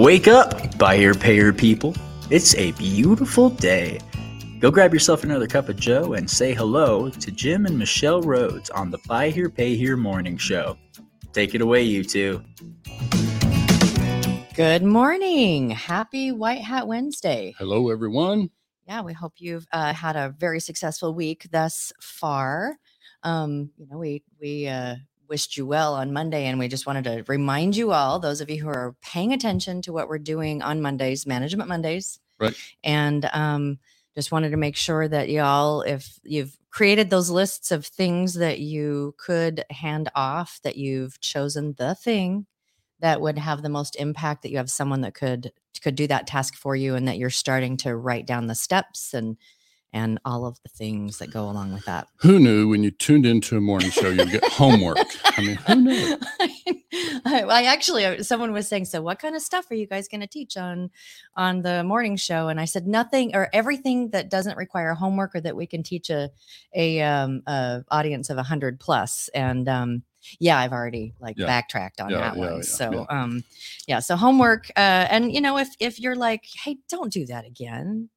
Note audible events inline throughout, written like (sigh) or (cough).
Wake up, buyer payer people. It's a beautiful day. Go grab yourself another cup of Joe and say hello to Jim and Michelle Rhodes on the Buy Here Pay Here morning show. Take it away, you two. Good morning. Happy White Hat Wednesday. Hello, everyone. Yeah, we hope you've uh, had a very successful week thus far. Um, you know, we we uh, wished you well on Monday, and we just wanted to remind you all, those of you who are paying attention to what we're doing on Mondays, Management Mondays, Right. and um, just wanted to make sure that y'all, if you've created those lists of things that you could hand off, that you've chosen the thing that would have the most impact, that you have someone that could could do that task for you, and that you're starting to write down the steps and and all of the things that go along with that. Who knew when you tuned into a morning show you'd get homework? (laughs) I mean, who knew? I, I actually, uh, someone was saying, so what kind of stuff are you guys going to teach on on the morning show? And I said nothing or everything that doesn't require homework or that we can teach a a, um, a audience of a hundred plus. And um, yeah, I've already like Yeah. backtracked on Yeah, that yeah, one. so yeah. um, yeah, so homework. Uh, and you know, if if you're like, hey, don't do that again.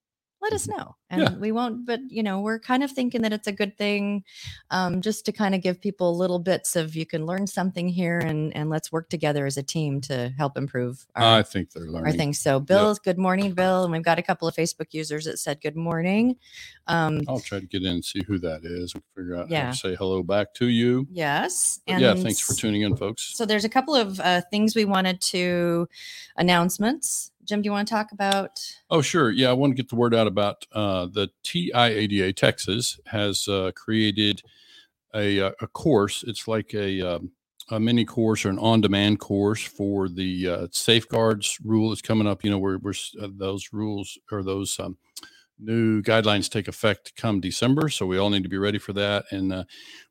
Let us know, and Mm-hmm. Yeah. we won't. But you know, we're kind of thinking that it's a good thing um, just to kind of give people little bits of you can learn something here and and let's work together as a team to help improve our, I think they're our learning. things. So Bill, good morning, Bill. And we've got a couple of Facebook users that said good morning. Um, I'll try to get in and see who that is and figure out how Yeah. to say hello back to you. yes. But yeah, thanks for tuning in, folks. So there's a couple of uh, things we wanted to announcements. Jim, do you want to talk about? Oh, sure. Yeah, I want to get the word out about uh, the TIADA Texas has uh, created a, uh, a course. It's like a, um, a mini course or an on-demand course for the uh, safeguards rule that's coming up. You know, where, where uh, those rules or those um, new guidelines take effect come December. So we all need to be ready for that. And uh,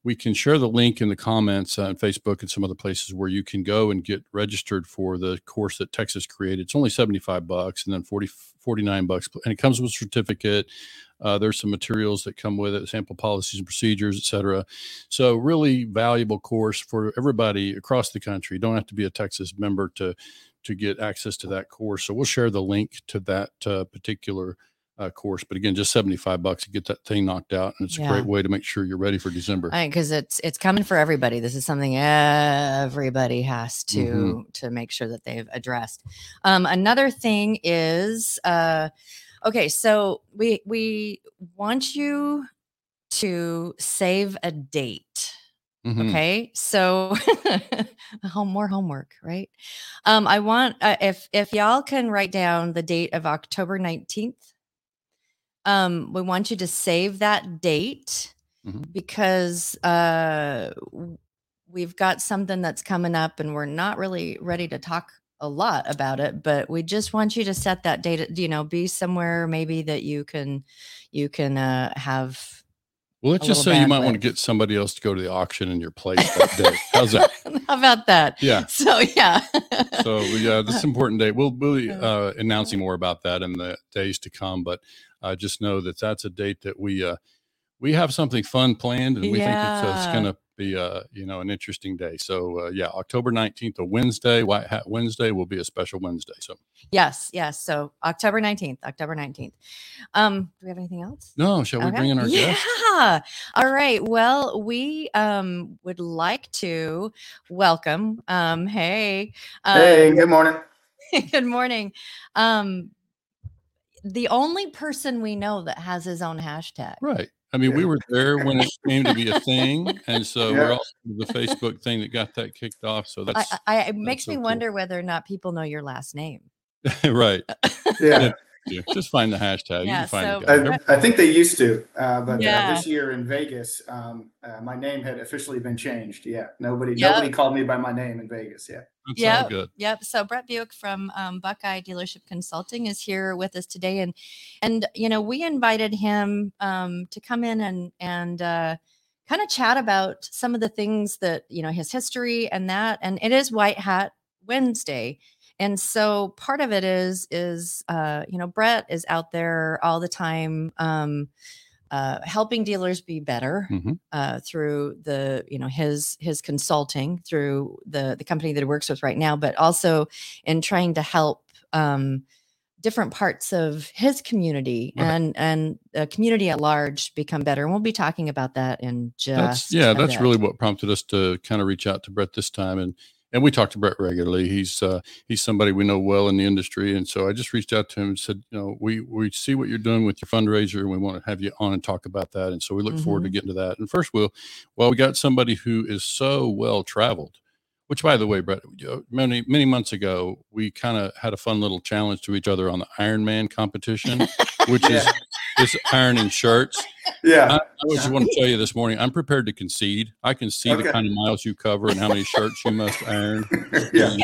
we can share the link in the comments on Facebook and some other places where you can go and get registered for the course that Texas created. It's only 75 bucks and then 40, 49 bucks. And it comes with a certificate. Uh, there's some materials that come with it, sample policies and procedures, et cetera. So really valuable course for everybody across the country. You don't have to be a Texas member to to get access to that course. So we'll share the link to that uh, particular uh, course. But again, just 75 bucks to get that thing knocked out. And it's a great way to make sure you're ready for December. Because it's it's coming for everybody. This is something everybody has to Mhm. to make sure that they've addressed. Um, another thing is, uh, okay, so we we want you to save a date. Mhm. Okay, so (laughs) home more homework, right? Um, I want uh, if if y'all can write down the date of October nineteenth. Um, we want you to save that date Mhm. because uh, we've got something that's coming up, and we're not really ready to talk a lot about it. But we just want you to set that date. You know, be somewhere maybe that you can you can uh, have Well, let's just say you might want to get somebody else to go to the auction in your place that day. How's that? (laughs) How about that? Yeah. So yeah. So yeah, this is an important day. We'll be (laughs) uh, announcing more about that in the days to come. But uh, just know that that's a date that we uh, we have something fun planned, and we think it's, uh, it's going to be uh, you know an interesting day. So uh, yeah, October nineteenth, a Wednesday, White Hat Wednesday, will be a special Wednesday. So yes, yes. So October 19th, October 19th. Um, do we have anything else? no, shall we Okay. bring in our yeah. guest? All right. Well, we um would like to welcome um hey uh, Hey, good morning. (laughs) good morning. Um the only person we know that has his own hashtag. Right. I mean, we were there when it came to be a thing, and (laughs) so Yeah. we're also the Facebook thing that got that kicked off. So I, that's I, I- it makes so me cool. wonder whether or not people know your last name. (laughs) right. (laughs) Yeah, Yeah, Just find the hashtag. Yeah, you can find so- the. I, I think they used to, uh, but Yeah. uh, this year in Vegas, um, uh, my name had officially been changed. Yeah, nobody, Yep. nobody called me by my name in Vegas. Yeah, Yeah. good. Yep. So Bret Buike from um, Buckeye Dealership Consulting is here with us today, and and you know we invited him um, to come in and and uh, kind of chat about some of the things that you know his history and that, and it is White Hat Wednesday, and so part of it is is uh, you know Bret is out there all the time. Um, uh, helping dealers be better Mhm. uh, through the you know his his consulting through the the company that he works with right now, but also in trying to help um, different parts of his community Right. and and the community at large become better. And we'll be talking about that in just That's yeah, that's bit. really what prompted us to kind of reach out to Bret this time, and and we talk to Bret regularly. He's uh, he's somebody we know well in the industry, and so I just reached out to him and said, you know, we we see what you're doing with your fundraiser, and we want to have you on and talk about that. And so we look forward to Mm-hmm. getting to that. And first, we'll well, we got somebody who is so well traveled. Which, by the way, Bret, many many months ago, we kind of had a fun little challenge to each other on the Ironman competition, which (laughs) Yeah. is ironing shirts. Yeah. I, I just want to tell you this morning, I'm prepared to concede. I can see Okay. the kind of miles you cover and how many shirts you must iron. (laughs) yeah.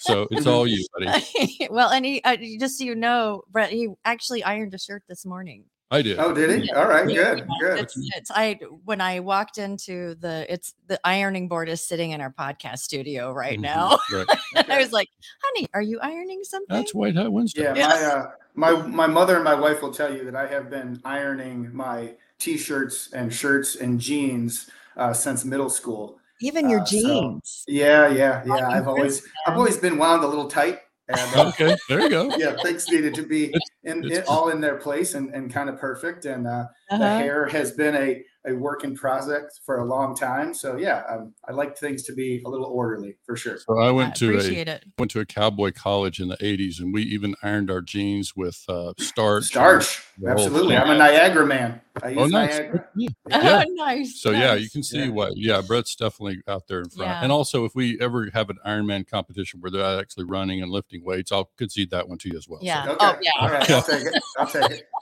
So it's all you, buddy. (laughs) well, and he uh, just so you know, Bret, he actually ironed a shirt this morning. I did. Oh, did he? All right. Yeah, Good. Good. It's, it's I when I walked into the it's the ironing board is sitting in our podcast studio right Mhm. now. Right. and (laughs) I was like, honey, are you ironing something? That's White Hat Wednesday. Yeah, Yeah. my uh, my my mother and my wife will tell you that I have been ironing my t-shirts and shirts and jeans uh, since middle school. Even your Uh, so- jeans. Yeah, yeah, Oh, yeah. I've always I've always been wound a little tight, and uh, Okay, there you go. (laughs) yeah, things needed to be in, in it's- all in their place and, and kind of perfect. And uh, the Uh-huh. hair has been a a work in project for a long time. So yeah, um, I like things to be a little orderly for sure. So I I went to a it. went to a cowboy college in the 80s, and we even ironed our jeans with uh, starch. Starch, absolutely. I'm a Niagara man. I use Oh, nice. Niagara. (laughs) Yeah. Oh, nice. So yeah, you can see Yeah. why. Yeah, Bret's definitely out there in front. Yeah. And also, if we ever have an Ironman competition where they're actually running and lifting weights, I'll concede that one to you as well. So- Yeah. Okay. Oh, yeah. All right. I'll take it. I'll take it. (laughs)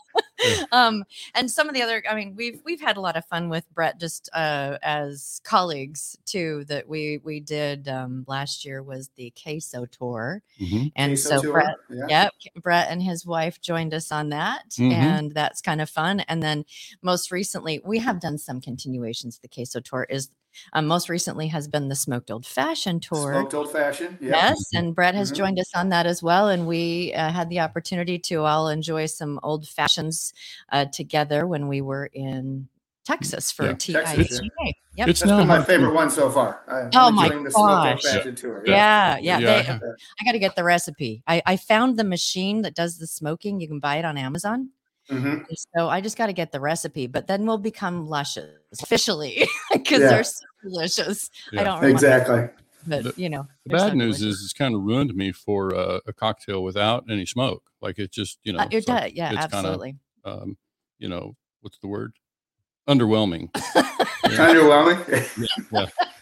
(laughs) um and some of the other i mean we've we've had a lot of fun with bret just uh as colleagues too that we we did um last year was the queso tour Mhm. and Queso so tour, bret Yeah. Yep. Bret and his wife joined us on that. Mhm. And that's kind of fun. And then most recently, we have done some continuations. The queso tour is um, most recently has been the smoked old fashioned tour. Smoked old fashioned. Yeah. Yes. And Bret has Mhm. joined us on that as well. And we uh, had the opportunity to all enjoy some old fashions uh, together when we were in Texas for Yeah. Texas, TIHA. Yep. It's That's not been my favorite one so far. I, I'm Oh my enjoying the smoked old gosh. fashioned tour. Yeah, yeah. Yeah, I they- I got to get the recipe. I, I found the machine that does the smoking. You can buy it on Amazon. Mhm. So I just got to get the recipe, but then we'll become luscious officially (laughs) because Yeah. they're so delicious. Yeah. I don't remember, Exactly. but The- you know. The they're so bad news delicious. is it's kind of ruined me for uh, a cocktail without any smoke. Like it just, you know, Uh, it so does. Yeah, it's kinda- absolutely. um, you know, what's the word? Underwhelming. (laughs) Underwhelming.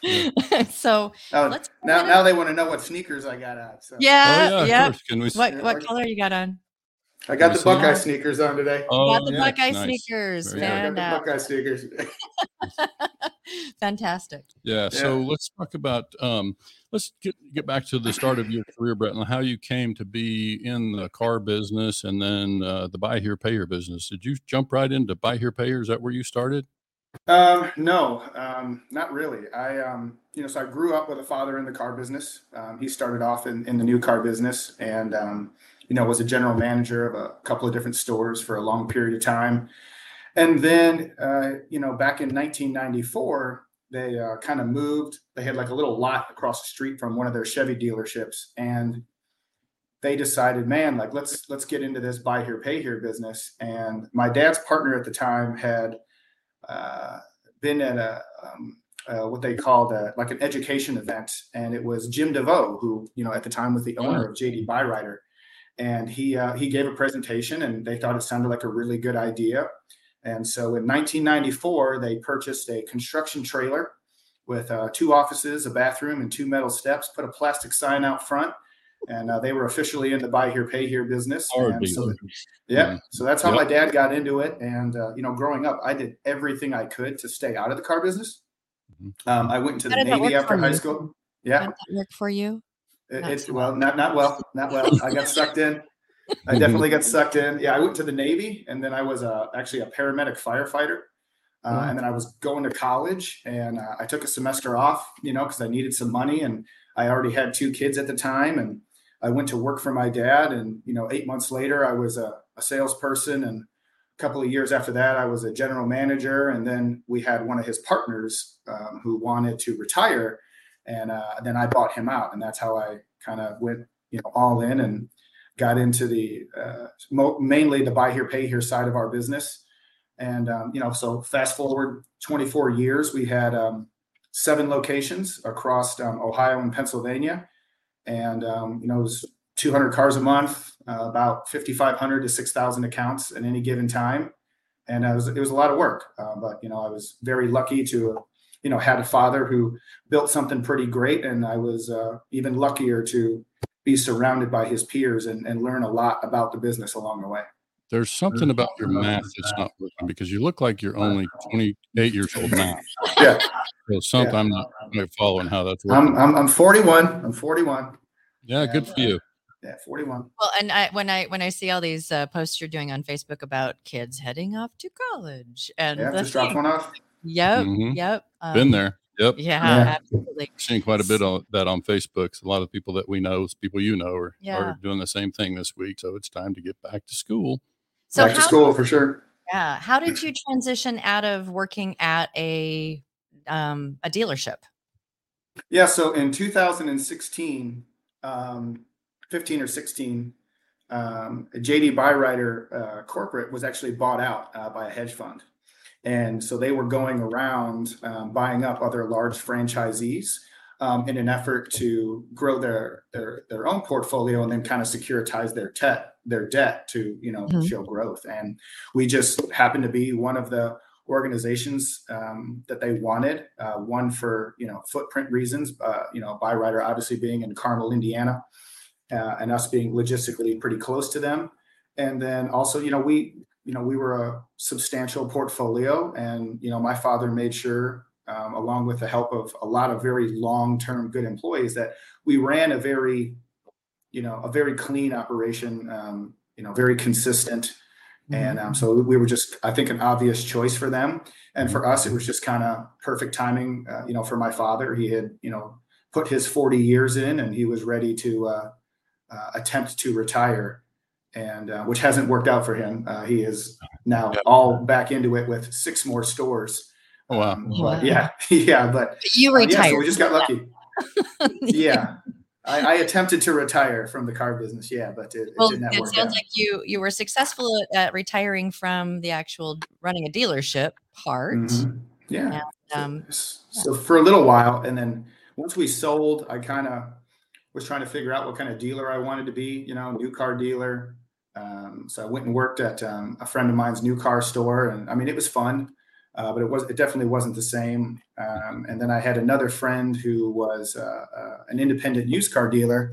(laughs) so Oh, let's go now, now they want to know what sneakers I got on. So yeah, oh, yeah, yeah. Can we? What what color you got on? I got the Buckeye that? sneakers on today. Oh, got the yeah, Buckeye nice. sneakers. Very Yeah, I got the Buckeye sneakers. (laughs) Fantastic. Yeah. So let's talk about um, let's get get back to the start of your (laughs) career, Bret, and how you came to be in the car business and then uh, the buy here, pay here business. Did you jump right into buy here, pay here? Is that where you started? Um, no, um, not really. I, um, you know, so I grew up with a father in the car business. Um, he started off in, in the new car business and, um, you know, was a general manager of a couple of different stores for a long period of time. And then, uh, you know, back in 1994, they uh, kind of moved. They had like a little lot across the street from one of their Chevy dealerships, and they decided, man, like let's let's get into this buy here, pay here business. And my dad's partner at the time had uh, been at a um, uh, what they called a, like an education event, and it was Jim DeVoe, who you know at the time was the owner of JD Byrider, and he uh, he gave a presentation, and they thought it sounded like a really good idea. And so in 1994, they purchased a construction trailer with uh, two offices, a bathroom, and two metal steps. Put a plastic sign out front, and uh, they were officially in the buy here, pay here business. And so dealer. yeah. Mhm. So that's how Yep. my dad got into it. And, uh, you know, growing up, I did everything I could to stay out of the car business. Mhm. Um, I went into the Navy after high school. Yeah. that work for you? It, Not it's so well, not, not well, not well. I got (laughs) sucked in. I definitely got sucked in. Yeah. I went to the Navy and then I was uh, actually a paramedic firefighter. Uh, Wow. And then I was going to college and uh, I took a semester off, you know, because I needed some money and I already had two kids at the time. And I went to work for my dad. And, you know, eight months later, I was a, a salesperson. And a couple of years after that, I was a general manager. And then we had one of his partners um, who wanted to retire. And uh, then I bought him out. And that's how I kind of went, you know, all in. And got into the uh, mo- mainly the buy here, pay here side of our business. And, um, you know, so fast forward 24 years, we had um, seven locations across um, Ohio and Pennsylvania. And, um, you know, it was 200 cars a month, uh, about 5,500 to 6,000 accounts at any given time. And it was, it was a lot of work. Uh, but, you know, I was very lucky to, you know, had a father who built something pretty great. And I was uh, even luckier to be surrounded by his peers and, and learn a lot about the business along the way. There's something about your math that's not working because you look like you're only 28 years old now. (laughs) Yeah. So something Yeah. I'm not really following how that's working. I'm, I'm, I'm 41. I'm 41. yeah, good for you. Yeah, 41. Well, and I when I when I see all these uh, posts you're doing on Facebook about kids heading off to college and Yeah, the just dropped one off. Yep, Mhm. yep. Been um, there. Yep. Yeah, Yeah. absolutely. Seeing quite a bit of that on Facebook. A lot of people that we know, people you know, are, Yeah. are doing the same thing this week. So it's time to get back to school. So Back to how school for sure. yeah, how did you transition out of working at a um a dealership? Yeah, so in 2016, um, 15 or 16, um, JD Byrider uh, Corporate was actually bought out uh, by a hedge fund. And so they were going around um, buying up other large franchisees um, in an effort to grow their, their their own portfolio and then kind of securitize their debt their debt to you know Mhm. show growth. And we just happened to be one of the organizations um, that they wanted. Uh, one for you know footprint reasons, uh, you know, Byrider obviously being in Carmel, Indiana, uh, and us being logistically pretty close to them. And then also, you know, we you know we were a substantial portfolio, and you know, my father made sure. Um, along with the help of a lot of very long-term good employees, that we ran a very, you know, a very clean operation. Um, you know, very consistent, and um, so we were just, I think, an obvious choice for them. And for us, it was just kind of perfect timing. Uh, you know, for my father, he had, you know, put his 40 years in and he was ready to uh, uh, attempt to retire, and uh, which hasn't worked out for him. Uh, he is now Yep. all back into it with six more stores. Oh, wow. Um, Wow. yeah, (laughs) yeah, but You uh, yeah, retired. so we just got lucky. (laughs) Yeah. I, I attempted to retire from the car business, yeah, but it, it Well, did not it work sounds out. like you you were successful at, at retiring from the actual running a dealership part. Mhm. Yeah. So- Um, so for a little while and then once we sold i kind of was trying to figure out what kind of dealer i wanted to be you know new car dealer um, so i went and worked at um, a friend of mine's new car store and i mean it was fun uh, but it was it definitely wasn't the same. Um, and then i had another friend who was uh, uh, an independent used car dealer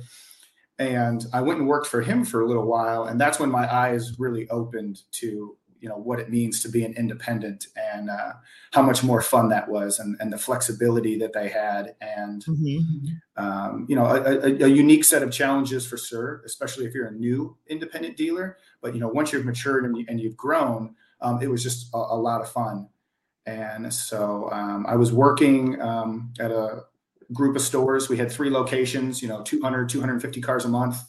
and i went and worked for him for a little while and that's when my eyes really opened to you know what it means to be an independent and uh, how much more fun that was and, and the flexibility that they had and um, you know a, a, a unique set of challenges for sure especially if you're a new independent dealer. But you know once you've matured and, you, and you've grown um, it was just a, a lot of fun. And so um, i was working um, at a group of stores. We had three locations you know 200 250 cars a month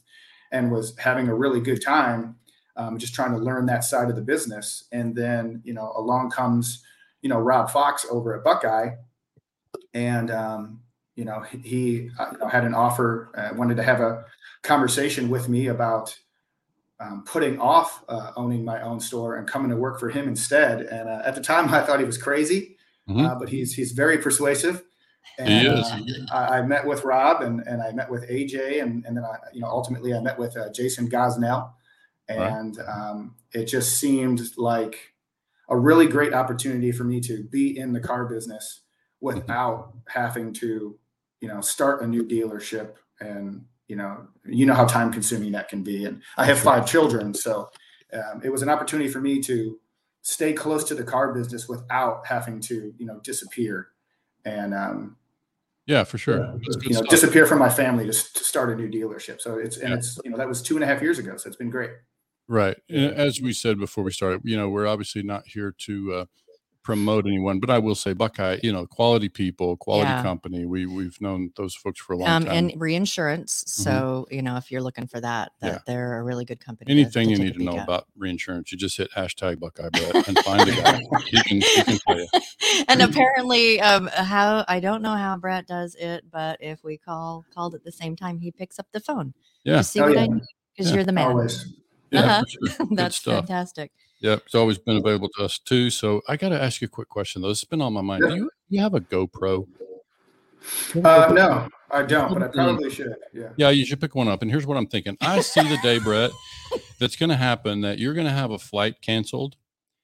and was having a really good time um, just trying to learn that side of the business and then you know along comes you know Rob Fox over at Buckeye, and um, you know he uh, had an offer, uh, wanted to have a conversation with me about um, putting off uh, owning my own store and coming to work for him instead. And uh, at the time, I thought he was crazy, Mhm. uh, but he's he's very persuasive. And, He is. uh, I, I met with Rob and, and I met with AJ and, and then I, you know, ultimately I met with uh, Jason Gosnell Right. and um, it just seemed like a really great opportunity for me to be in the car business without having to, you know, start a new dealership and, you know, you know how time consuming that can be. And I have five children. So um, it was an opportunity for me to stay close to the car business without having to, you know, disappear and, um, Yeah, for sure. You know, stuff. disappear from my family just to start a new dealership. So it's, and Yeah. it's, you know, that was two and a half years ago. So it's been great. Right. And As we said before we started, you know, we're obviously not here to uh, promote anyone, but I will say Buckeye, you know, quality people, quality Yeah. company. We we've known those folks for a long Um, time. and reinsurance. So you know, if you're looking for that, that Mm-hmm. Yeah. they're a really good company. to- Anything you need to know at. about reinsurance, you just hit hashtag Buckeye Bret and find a guy. he can he can tell you. (laughs) and apparently, um, how I don't know how Bret does it, but if we call called at the same time, he picks up the phone. Yeah. to see Oh, what I yeah. need. because Yeah, you're the man. Always. Yeah, Uh-huh. sure. (laughs) That's stuff. fantastic. Yeah, it's always been available to us too. So I got to ask you a quick question though. It's been on my mind. Yeah. Do you, you have a GoPro? Uh, no, I don't, but I probably should. Yeah. Yeah, you should pick one up. And here's what I'm thinking. I see the day, Bret, (laughs) that's going to happen that you're going to have a flight canceled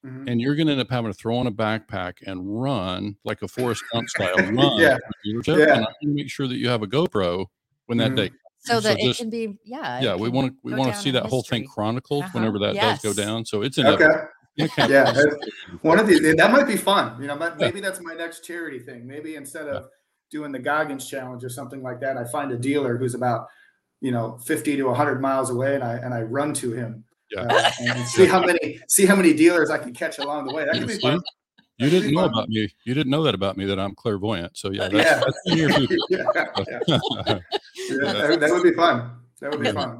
Mhm. and you're going to end up having to throw on a backpack and run like a Forrest Gump style (laughs) run. Yeah. to the dealership. Yeah. And I make sure that you have a GoPro when that Mhm. day. So So that it can be, yeah. Yeah, we want to we want to see in that whole thing chronicled Uh-huh. whenever that does go down. So it's Okay. inevitable. You (laughs) can't- Yeah. that- One of these, that might be fun. You know, but maybe that's my next charity thing. Maybe instead of doing the Goggins challenge or something like that, I find a dealer who's about, you know, 50 to 100 miles away and I, and I run to him. Yeah. uh, and (laughs) see how many, see how many dealers I can catch along the way. That could be fun. You didn't know about me. You didn't know that about me that I'm clairvoyant. So yeah, (laughs) that's, Yeah. that's in your future. yeah, yeah, that, would- that would be fun. That would be Yeah. fun.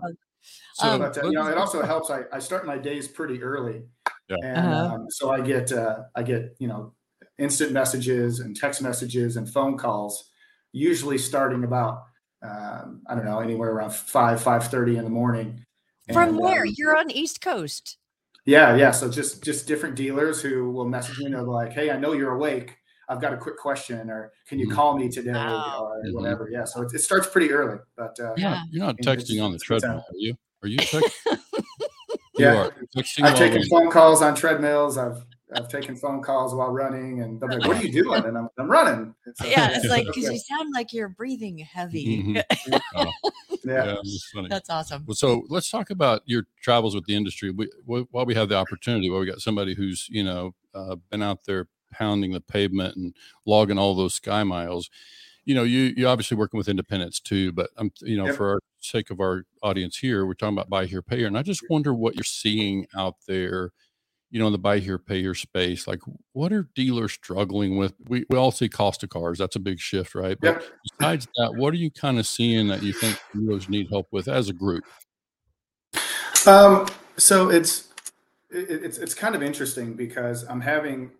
Um, but uh, you know, it also helps. I, I start my days pretty early, Yeah. and Uh-huh. um, so I get uh, I get you know instant messages and text messages and phone calls, usually starting about um, I don't know anywhere around five five thirty in the morning. From where? um, You're on East Coast. yeah, yeah. So just just different dealers who will message me and they're like, "Hey, I know you're awake. I've got a quick question, or can you Mhm. call me today, Wow. or Mhm. whatever." Yeah. So it, it starts pretty early, but uh, you're Yeah. not, you're not texting on the treadmill, are you? Are you texting? (laughs) Yeah. You are. Texting I've while taken running. phone calls on treadmills. I've I've taken phone calls while running, and they're like, "What are you (laughs) doing?" And I'm, I'm running. It's Yeah, it's (laughs) like because okay. you sound like you're breathing heavy. Mhm. Oh, yeah. yeah, funny. That's awesome. Well, so let's talk about your travels with the industry. We, wh- while we have the opportunity, while we got somebody who's you know uh, been out there pounding the pavement and logging all those sky miles, you know, you you obviously working with independents too. But I'm you know Yep. for our sake of our audience here, we're talking about buy here, pay here, and I just wonder what you're seeing out there. You know, in the buy here, pay here space, like what are dealers struggling with? We, we all see cost of cars. That's a big shift, right? But Yep. besides that, what are you kind of seeing that you think dealers need help with as a group? Um, so it's it, it's it's kind of interesting because I'm having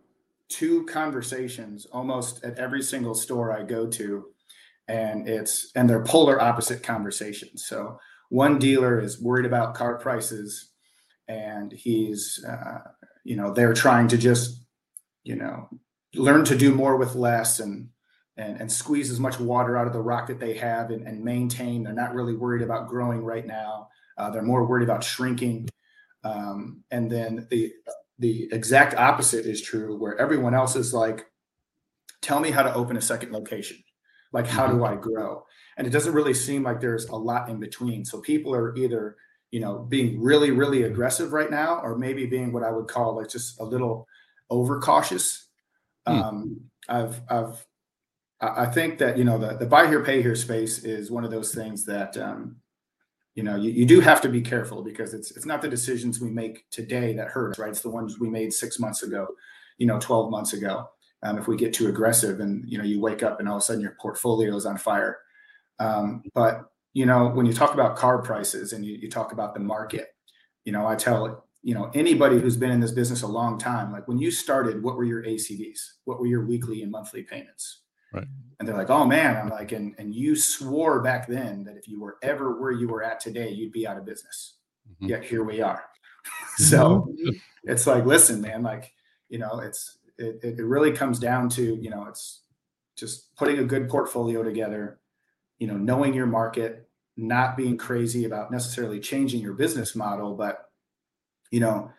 two conversations almost at every single store I go to, and it's and they're polar opposite conversations. So one dealer is worried about car prices, and he's uh, you know they're trying to just you know learn to do more with less and and, and squeeze as much water out of the rock that they have and, and maintain. They're not really worried about growing right now. Uh, they're more worried about shrinking. Um, and then the the exact opposite is true, where everyone else is like, "Tell me how to open a second location. Like, how do I grow?" And it doesn't really seem like there's a lot in between. So people are either you know being really really aggressive right now, or maybe being what I would call like just a little overcautious. Hmm. Um, I've I've I I think that you know the the buy here pay here space is one of those things that um, you know you, you do have to be careful because it's it's not the decisions we make today that hurt us right? It's the ones we made six months ago you know 12 months ago. Um, if we get too aggressive and you know you wake up and all of a sudden your portfolio is on fire. Um, but you know when you talk about car prices and you, you talk about the market you know i tell you know anybody who's been in this business a long time like when you started what were your acds what were your weekly and monthly payments Right. and they're like oh man i'm like and and you swore back then that if you were ever where you were at today you'd be out of business Mhm. yet here we are (laughs) so it's like listen man like you know it's it, it it really comes down to you know it's just putting a good portfolio together you know knowing your market not being crazy about necessarily changing your business model but you know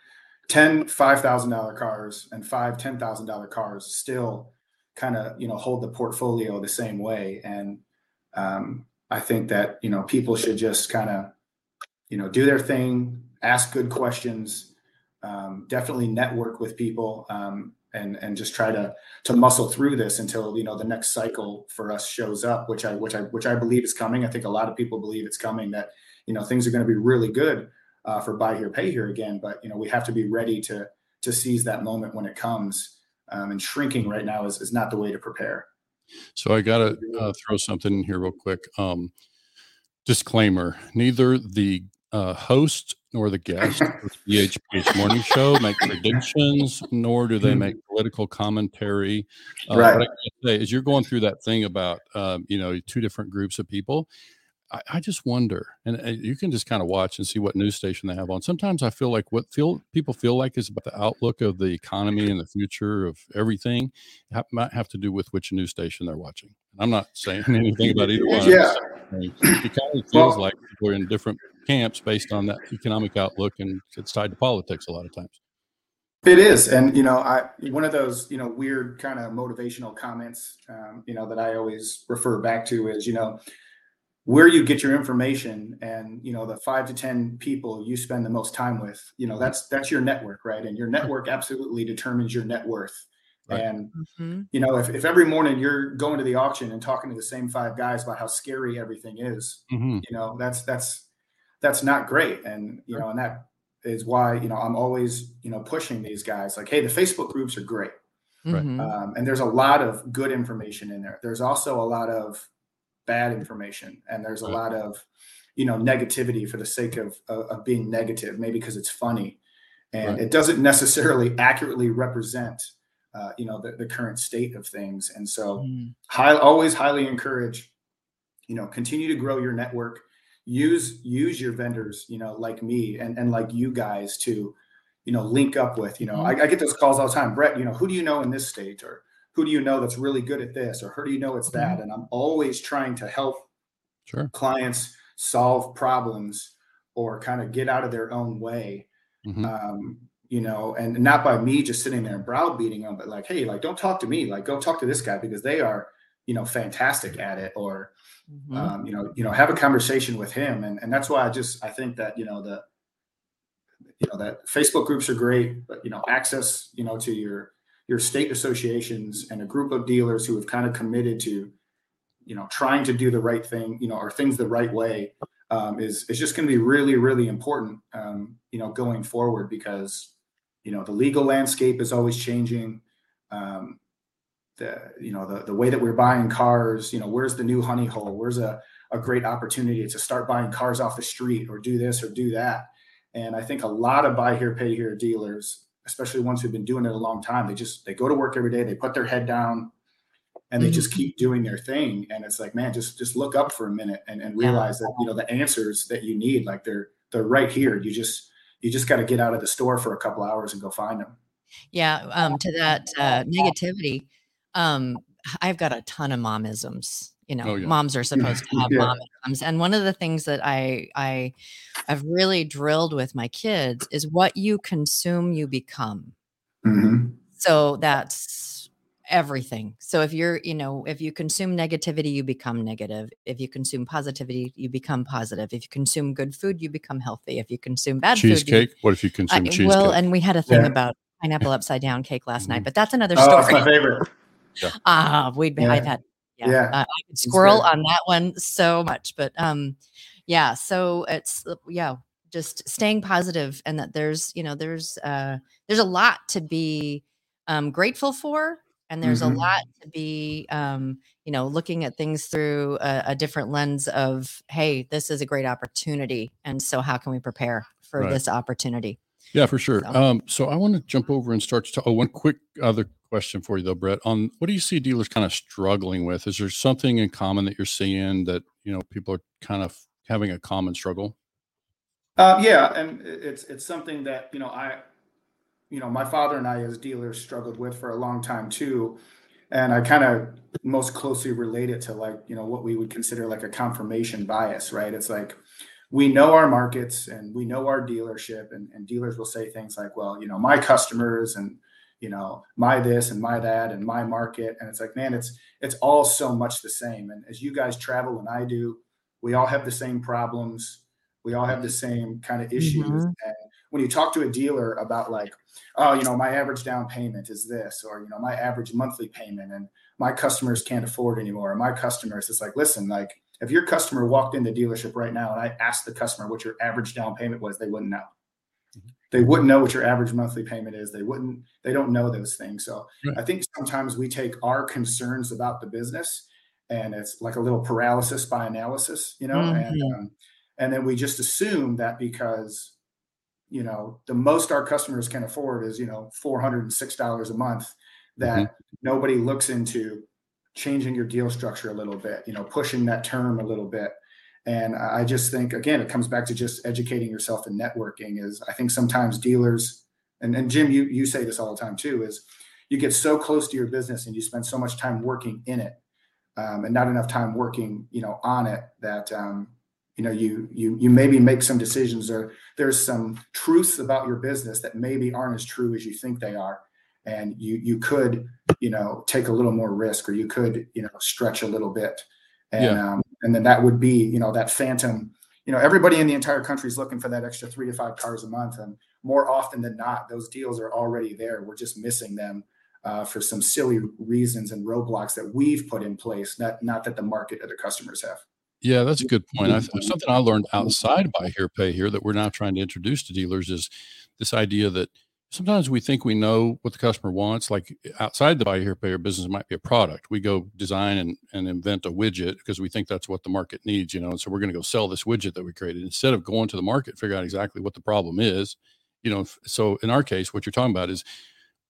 10 $5000 cars and five $10000 cars still kind of you know hold the portfolio the same way. And um, i think that you know people should just kind of you know do their thing ask good questions um, definitely network with people um, and and just try to to muscle through this until you know the next cycle for us shows up which i which i which i believe is coming. I think a lot of people believe it's coming that you know things are going to be really good uh, for buy here pay here again. But you know we have to be ready to to seize that moment when it comes um, and shrinking right now is, is not the way to prepare So I got to uh, throw something in here real quick. Um, disclaimer: Neither the uh, host nor the guest (laughs) of the BHPH Morning Show make predictions, nor do they make political commentary. Uh, Right. What I can say is, you're going through that thing about um, you know two different groups of people. I, I just wonder, and, and you can just kind of watch and see what news station they have on. Sometimes I feel like what feel people feel like is about the outlook of the economy and the future of everything ha- might have to do with which news station they're watching. I'm not saying (laughs) anything about either one. Yeah. It kind of feels Well- like we're in different camps based on that economic outlook, and it's tied to politics a lot of times. It is, and you know, I one of those you know weird kind of motivational comments, um, you know, that I always refer back to is you know where you get your information, and you know the five to ten people you spend the most time with, you know, that's that's your network, right? And your network absolutely determines your net worth. Right. And Mhm. you know, if, if every morning you're going to the auction and talking to the same five guys about how scary everything is, Mhm. you know, that's that's that's not great. And you know, and that is why you know I'm always you know pushing these guys like, hey, the Facebook groups are great, Right. Mhm. um, and there's a lot of good information in there. There's also a lot of bad information, and there's a Right. lot of you know negativity for the sake of of, of being negative, maybe because it's funny, and Right. it doesn't necessarily accurately represent uh, you know the, the current state of things. And so Mhm. high, always highly encourage you know continue to grow your network use use your vendors you know like me and and like you guys to you know link up with you know I, I get those calls all the time bret you know who do you know in this state or who do you know that's really good at this or who do you know it's that and i'm always trying to help Sure. clients solve problems or kind of get out of their own way Mhm. um, you know, and not by me just sitting there and browbeating them, but like, hey, like, don't talk to me, like, go talk to this guy because they are, you know, fantastic at it, or Mhm. um, you know, you know, have a conversation with him, and and that's why I just I think that you know the, you know, that Facebook groups are great, but you know, access, you know, to your your state associations and a group of dealers who have kind of committed to, you know, trying to do the right thing, you know, or things the right way, um, is is just going to be really really important, um, you know, going forward because, you know, the legal landscape is always changing. Um, the you know the the way that we're buying cars, you know, where's the new honey hole? Where's a a great opportunity to start buying cars off the street or do this or do that? And I think a lot of buy here, pay here dealers, especially ones who've been doing it a long time, they just they go to work every day, they put their head down, and they just keep doing their thing. And it's like, man, just just look up for a minute and, and Yeah. realize that you know the answers that you need, like they're they're right here. You just you just got to get out of the store for a couple hours and go find them. Yeah, um, to that uh, negativity, um, I've got a ton of momisms. You know, Oh, yeah. moms are supposed to (laughs) have Yeah. momisms, and one of the things that I I have really drilled with my kids is what you consume, you become. Mhm. So that's everything. So if you're, you know, if you consume negativity, you become negative. If you consume positivity, you become positive. If you consume good food, you become healthy. If you consume bad food, you cheesecake. What if you I, consume cheesecake? well, and we had a thing Yeah. about pineapple upside down cake last night, Mhm. but that's another Oh, it's my story. favorite. (laughs) Ah, we'd been, I've had, yeah, Yeah. uh, I could squirrel on that one so much, but um, yeah, so it's uh, yeah, just staying positive, and that there's you know there's uh there's a lot to be um grateful for, and there's Mhm. a lot to be um you know looking at things through a, a different lens of hey, this is a great opportunity, and so how can we prepare for Right. this opportunity? Yeah, for sure. So- Um, so I want to jump over and start to talk. Oh, one quick other question for you though, Bret. On what do you see dealers kind of struggling with? Is there something in common that you're seeing that you know people are kind of having a common struggle? Uh, yeah, and it's it's something that you know I, you know, my father and I as dealers struggled with for a long time too, and I kind of most closely relate it to like you know what we would consider like a confirmation bias, right? It's like we know our markets and we know our dealership, and, and dealers will say things like, well, you know, my customers and you know my this and my that and my market, and it's like, man, it's it's all so much the same. And as you guys travel and I do, we all have the same problems we all have the same kind of issues Mhm. and when you talk to a dealer about like oh you know my average down payment is this or you know my average monthly payment and my customers can't afford anymore my customers it's like listen like if your customer walked in the dealership right now and i asked the customer what your average down payment was they wouldn't know they wouldn't know what your average monthly payment is they wouldn't they don't know those things so Right. i think sometimes we take our concerns about the business and it's like a little paralysis by analysis you know and Mhm. um, and then we just assume that because you know the most our customers can afford is you know $406 a month that nobody looks into changing your deal structure a little bit you know pushing that term a little bit And I just think again, it comes back to just educating yourself and networking. Is I think sometimes dealers and, and Jim, you you say this all the time too, is you get so close to your business and you spend so much time working in it um, and not enough time working, you know, on it that um, you know you you you maybe make some decisions or there's some truths about your business that maybe aren't as true as you think they are and you you could you know take a little more risk or you could you know stretch a little bit and yeah. um, and then that would be you know that phantom you know everybody in the entire country is looking for that extra three to five cars a month and more often than not those deals are already there. We're just missing them uh, for some silly reasons and roadblocks that we've put in place not not that the market or the customers have. Yeah that's a good point. I, (laughs) something i learned outside buy here pay here that we're now trying to introduce to dealers is this idea that sometimes we think we know what the customer wants like outside the buy here pay here business might be a product. We go design and, and invent a widget because we think that's what the market needs you know and so we're going to go sell this widget that we created. Instead of going to the market figure out exactly what the problem is you know so in our case what you're talking about is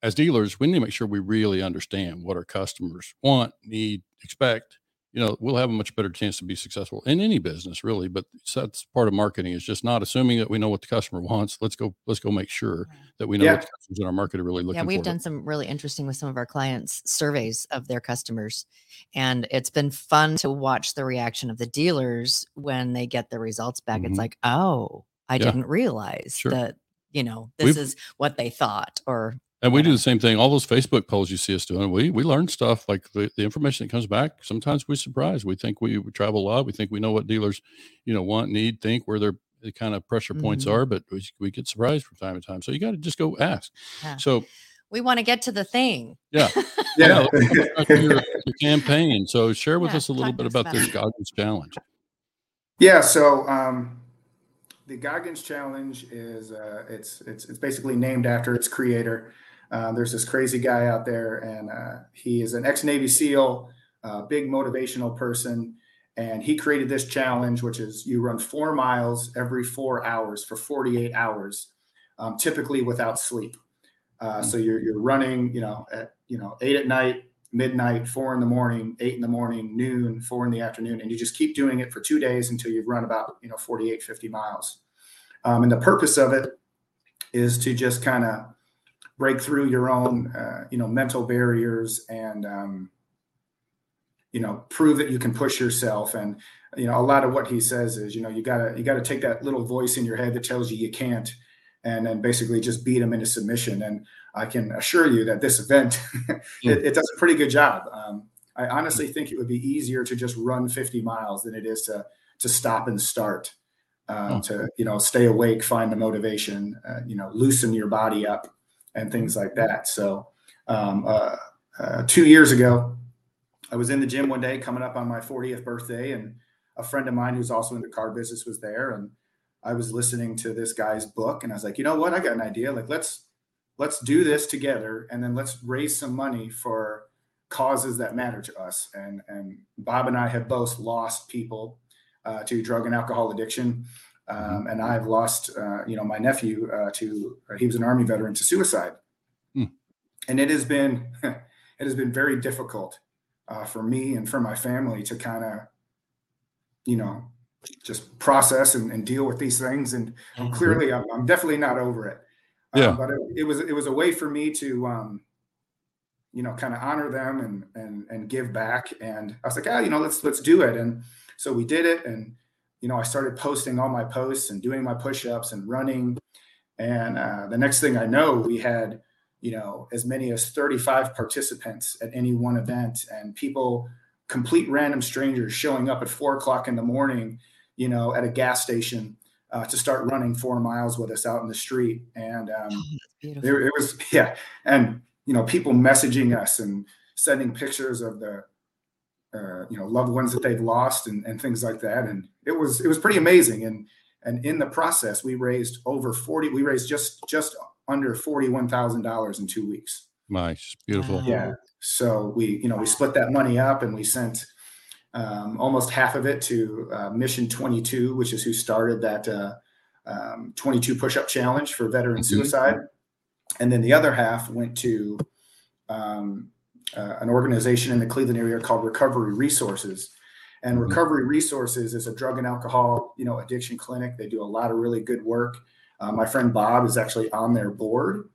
as dealers we need to make sure we really understand what our customers want need expect you know we'll have a much better chance to be successful in any business really but that's part of marketing is just not assuming that we know what the customer wants let's go let's go make sure that we know yeah. what the customers in our market are really looking for. yeah we've for. done some really interesting with some of our clients surveys of their customers and it's been fun to watch the reaction of the dealers when they get the results back mm-hmm. it's like oh i yeah. didn't realize sure. that you know this we've, is what they thought or and we do the same thing. All those Facebook polls you see us doing, we we learn stuff like the, the information that comes back. Sometimes we surprise. We think we, we travel a lot. We think we know what dealers, you know, want, need, think, where their the kind of pressure mm-hmm. points are, but we, we get surprised from time to time. So you got to just go ask. Yeah. So we want to get to the thing. Yeah. (laughs) yeah. yeah your, your, campaign. So share with yeah, us a little bit about, about this Goggins challenge. Yeah. So, um, the Goggins Challenge is uh, it's it's it's basically named after its creator. Um, there's this crazy guy out there, and uh, he is an ex Navy SEAL, uh, big motivational person. And he created this challenge, which is you run four miles every four hours for 48 hours, um, typically without sleep. Uh, so you're, you're running, you know, at you know eight at night, midnight, four in the morning, eight in the morning, noon, four in the afternoon, and you just keep doing it for two days until you've run about you know 48, 50 miles. Um, and the purpose of it is to just kind of break through your own uh, you know mental barriers and um, you know prove that you can push yourself. And you know a lot of what he says is you know you gotta you gotta take that little voice in your head that tells you you can't and then basically just beat them into submission. And i can assure you that this event (laughs) it, it, does a pretty good job. Um, i honestly think it would be easier to just run 50 miles than it is to to stop and start uh, oh. to you know stay awake find the motivation uh, you know loosen your body up and things like that. So, um, uh, uh, two years ago, I was in the gym one day coming up on my 40th birthday, and a friend of mine who's also in the car business was there, and I was listening to this guy's book, and I was like, you know what, I got an idea. Like, let's let's do this together, and then let's raise some money for causes that matter to us. And and Bob and I have both lost people uh, to drug and alcohol addiction. Mm-hmm. Um, and I've lost, uh, you know, my nephew uh, to uh, he was an army veteran to suicide, hmm. and it has been (laughs) it has been very difficult uh, for me and for my family to kind of, you know, just process and, and, deal with these things. And mm-hmm. clearly, I'm, I'm, definitely not over it. Uh, yeah. but it, it, was it was a way for me to, um, you know, kind of honor them and and and give back. And I was like, ah, you know, let's let's do it. And so we did it, and you know, I started posting all my posts and doing my push-ups and running. And uh, the next thing I know, we had, you know, as many as 35 participants at any one event, and people, complete random strangers, showing up at four o'clock in the morning, you know, at a gas station uh, to start running four miles with us out in the street. And um, oh, there, it was, (laughs) yeah, and you know, people messaging us and sending pictures of the uh, you know loved ones that they've lost and, and things like that. And it was it was pretty amazing. And and in the process we raised over 40 we raised just just under $41,000 in 2 weeks. Nice. Beautiful. Yeah. So we you know we split that money up and we sent um, almost half of it to uh, mission 22 which is who started that uh, um, 22 push-up challenge for veteran mm-hmm. suicide. And then the other half went to um, uh, an organization in the Cleveland area called Recovery Resources. And Mhm. Recovery Resources is a drug and alcohol, you know, addiction clinic. They do a lot of really good work. Uh, my friend Bob is actually on their board,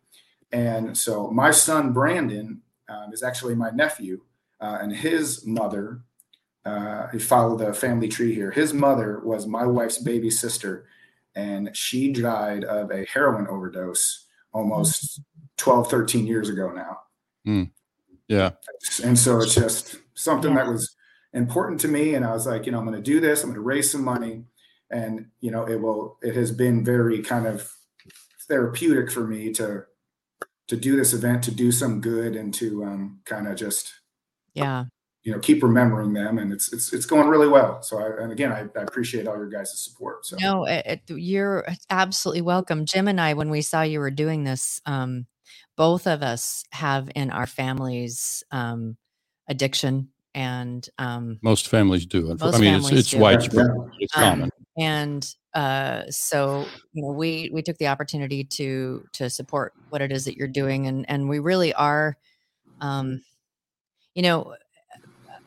and so my son Brandon um, is actually my nephew, uh, and his mother. Uh, he followed the family tree here. His mother was my wife's baby sister, and she died of a heroin overdose almost 12, 13 years ago now. Yeah. And so it's just something Yeah. that was important to me. And I was like, you know, I'm going to do this. I'm going to raise some money. And, you know, it will, it has been very kind of therapeutic for me to, to do this event, to do some good and to um, kind of just, Yeah. you know, keep remembering them. And it's, it's, it's going really well. So I, and again, I, I appreciate all your guys' support. So No, it, it- you're absolutely welcome. Jim and I, when we saw you were doing this, um, both of us have in our families um, addiction and um, Most families do. Most I mean, it's, families it's do. widespread. Yeah. It's Um, common. and uh, so you know we we took the opportunity to to support what it is that you're doing and and we really are um you know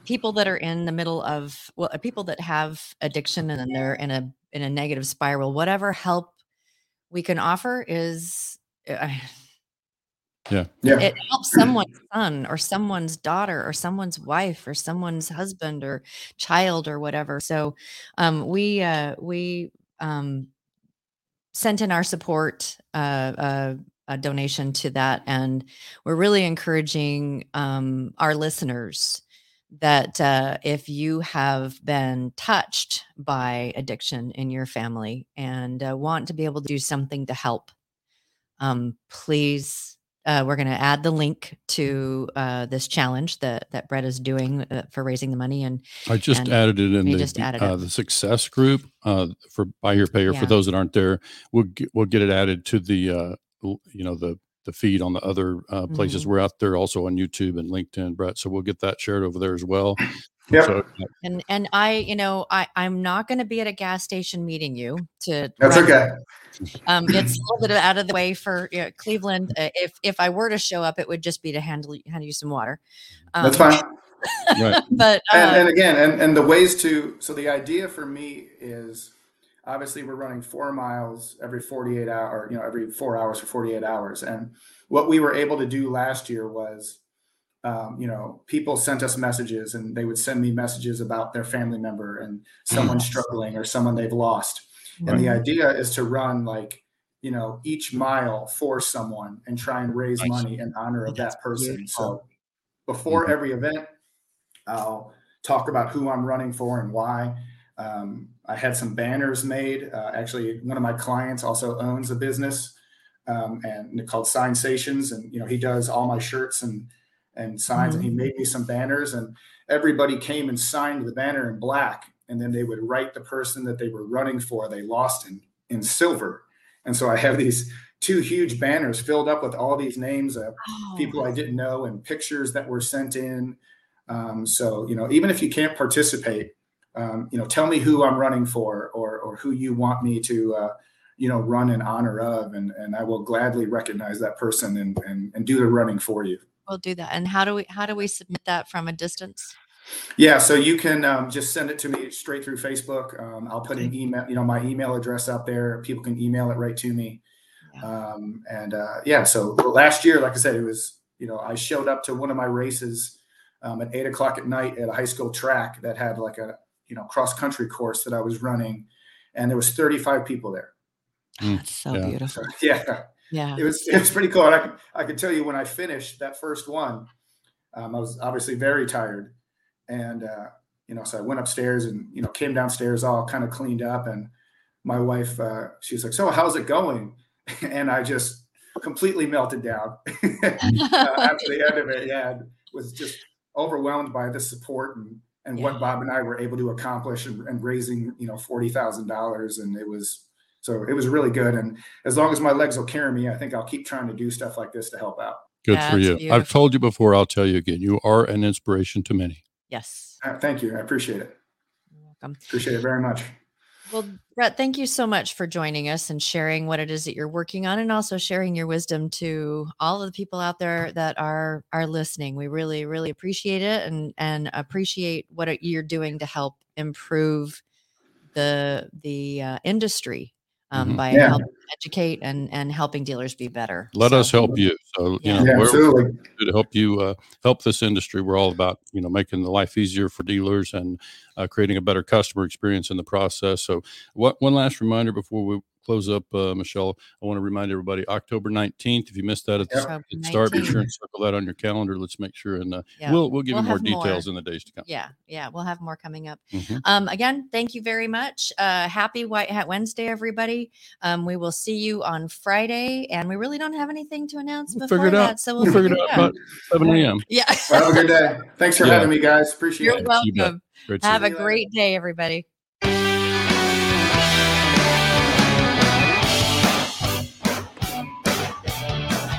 people that are in the middle of well people that have addiction and then they're in a in a negative spiral whatever help we can offer is uh, yeah. it helps someone's son or someone's daughter or someone's wife or someone's husband or child or whatever. So um, we uh, we um, sent in our support uh, uh, a donation to that. And we're really encouraging um, our listeners that uh, if you have been touched by addiction in your family and uh, want to be able to do something to help um, please uh, we're going to add the link to uh, this challenge that that Bret is doing uh, for raising the money, and I just and added it in the added uh, it. the success group uh, for Buy Here Pay Here. Yeah. For those that aren't there, we'll get, we'll get it added to the uh, you know the the feed on the other uh, places. Mhm. We're out there also on YouTube and LinkedIn, Bret. So we'll get that shared over there as well. (clears throat) Yep. So and and I, you know, I I'm not going to be at a gas station meeting you to. That's run- okay. (laughs) Um, it's a little bit out of the way for you know, Cleveland. Uh, if if I were to show up, it would just be to handle hand you some water. Um, That's fine. (laughs) right. But uh, and, and again and, and the ways to so the idea for me is obviously we're running four miles every 48 hour you know every four hours for 48 hours and what we were able to do last year was um, you know people sent us messages and they would send me messages about their family member and someone struggling or someone they've lost and the idea is to run like you know each mile for someone and try and raise Nice. money in honor of That's that person beautiful. so before Mhm. every event i'll talk about who i'm running for and why um, i had some banners made. Uh, actually one of my clients also owns a business um, and called Signations, and you know he does all my shirts and and signs, and he made me some banners, and everybody came and signed the banner in black, and then they would write the person that they were running for they lost in in silver, and so I have these two huge banners filled up with all these names of Oh, people I didn't know and pictures that were sent in. Um, so you know, even if you can't participate, um, you know, tell me who I'm running for or or who you want me to. Uh, you know, run in honor of, and and I will gladly recognize that person and and, and do the running for you. we'll do that. And how do we how do we submit that from a distance? Yeah, so you can um, just send it to me straight through Facebook. Um, I'll put an email, you know, my email address out there. People can email it right to me. Yeah. Um, and uh, yeah, so last year, like I said, it was, you know, I showed up to one of my races um, at eight o'clock at night at a high school track that had like a, you know, cross country course that I was running, and there was 35 people there. Mm, That's so yeah. So beautiful. (laughs) yeah, Yeah. it was it was pretty cool. And I can I can tell you when I finished that first one, um, I was obviously very tired, and uh, you know, so I went upstairs and you know came downstairs all kind of cleaned up, and my wife uh, she was like, "So how's it going?" (laughs) And I just completely melted down (laughs) uh, after the end of it. Yeah, and was just overwhelmed by the support and and Yeah. what Bob and I were able to accomplish and, and raising you know forty thousand dollars, and it was so it was really good. And as long as my legs will carry me, I think I'll keep trying to do stuff like this to help out. Good That's for you. I've told you before. I'll tell you again. You are an inspiration to many. Yes. Uh, thank you. I appreciate it. You're welcome. Appreciate it very much. Well, Bret, thank you so much for joining us and sharing what it is that you're working on and also sharing your wisdom to all of the people out there that are are listening. We really really appreciate it and and appreciate what you're doing to help improve the the uh, industry um, Mhm. by Yeah. helping educate and and helping dealers be better. Let So- us help you. So, you Yeah. know, Yeah, we're absolutely. to help you uh, help this industry. We're all about, you know, making the life easier for dealers and uh, creating a better customer experience in the process. So, what one last reminder before we close up, uh, Michelle, I want to remind everybody October 19th. If you missed that at the, Yep. October at start, be sure and circle that on your calendar. Let's make sure and uh, Yeah. we'll we'll give We'll you more have more. details in the days to come. Yeah, yeah, we'll have more coming up. Mhm. Um, again, thank you very much. Uh, happy White Hat Wednesday, everybody. Um, we will see you on Friday, and we really don't have anything to announce We'll before figure it that, out. so We'll we'll figure it out about 7 a.m. Yeah, Well, have a good day. Thanks for Yeah. having me, guys. Appreciate you're it. You're welcome. Great Have a great day, everybody.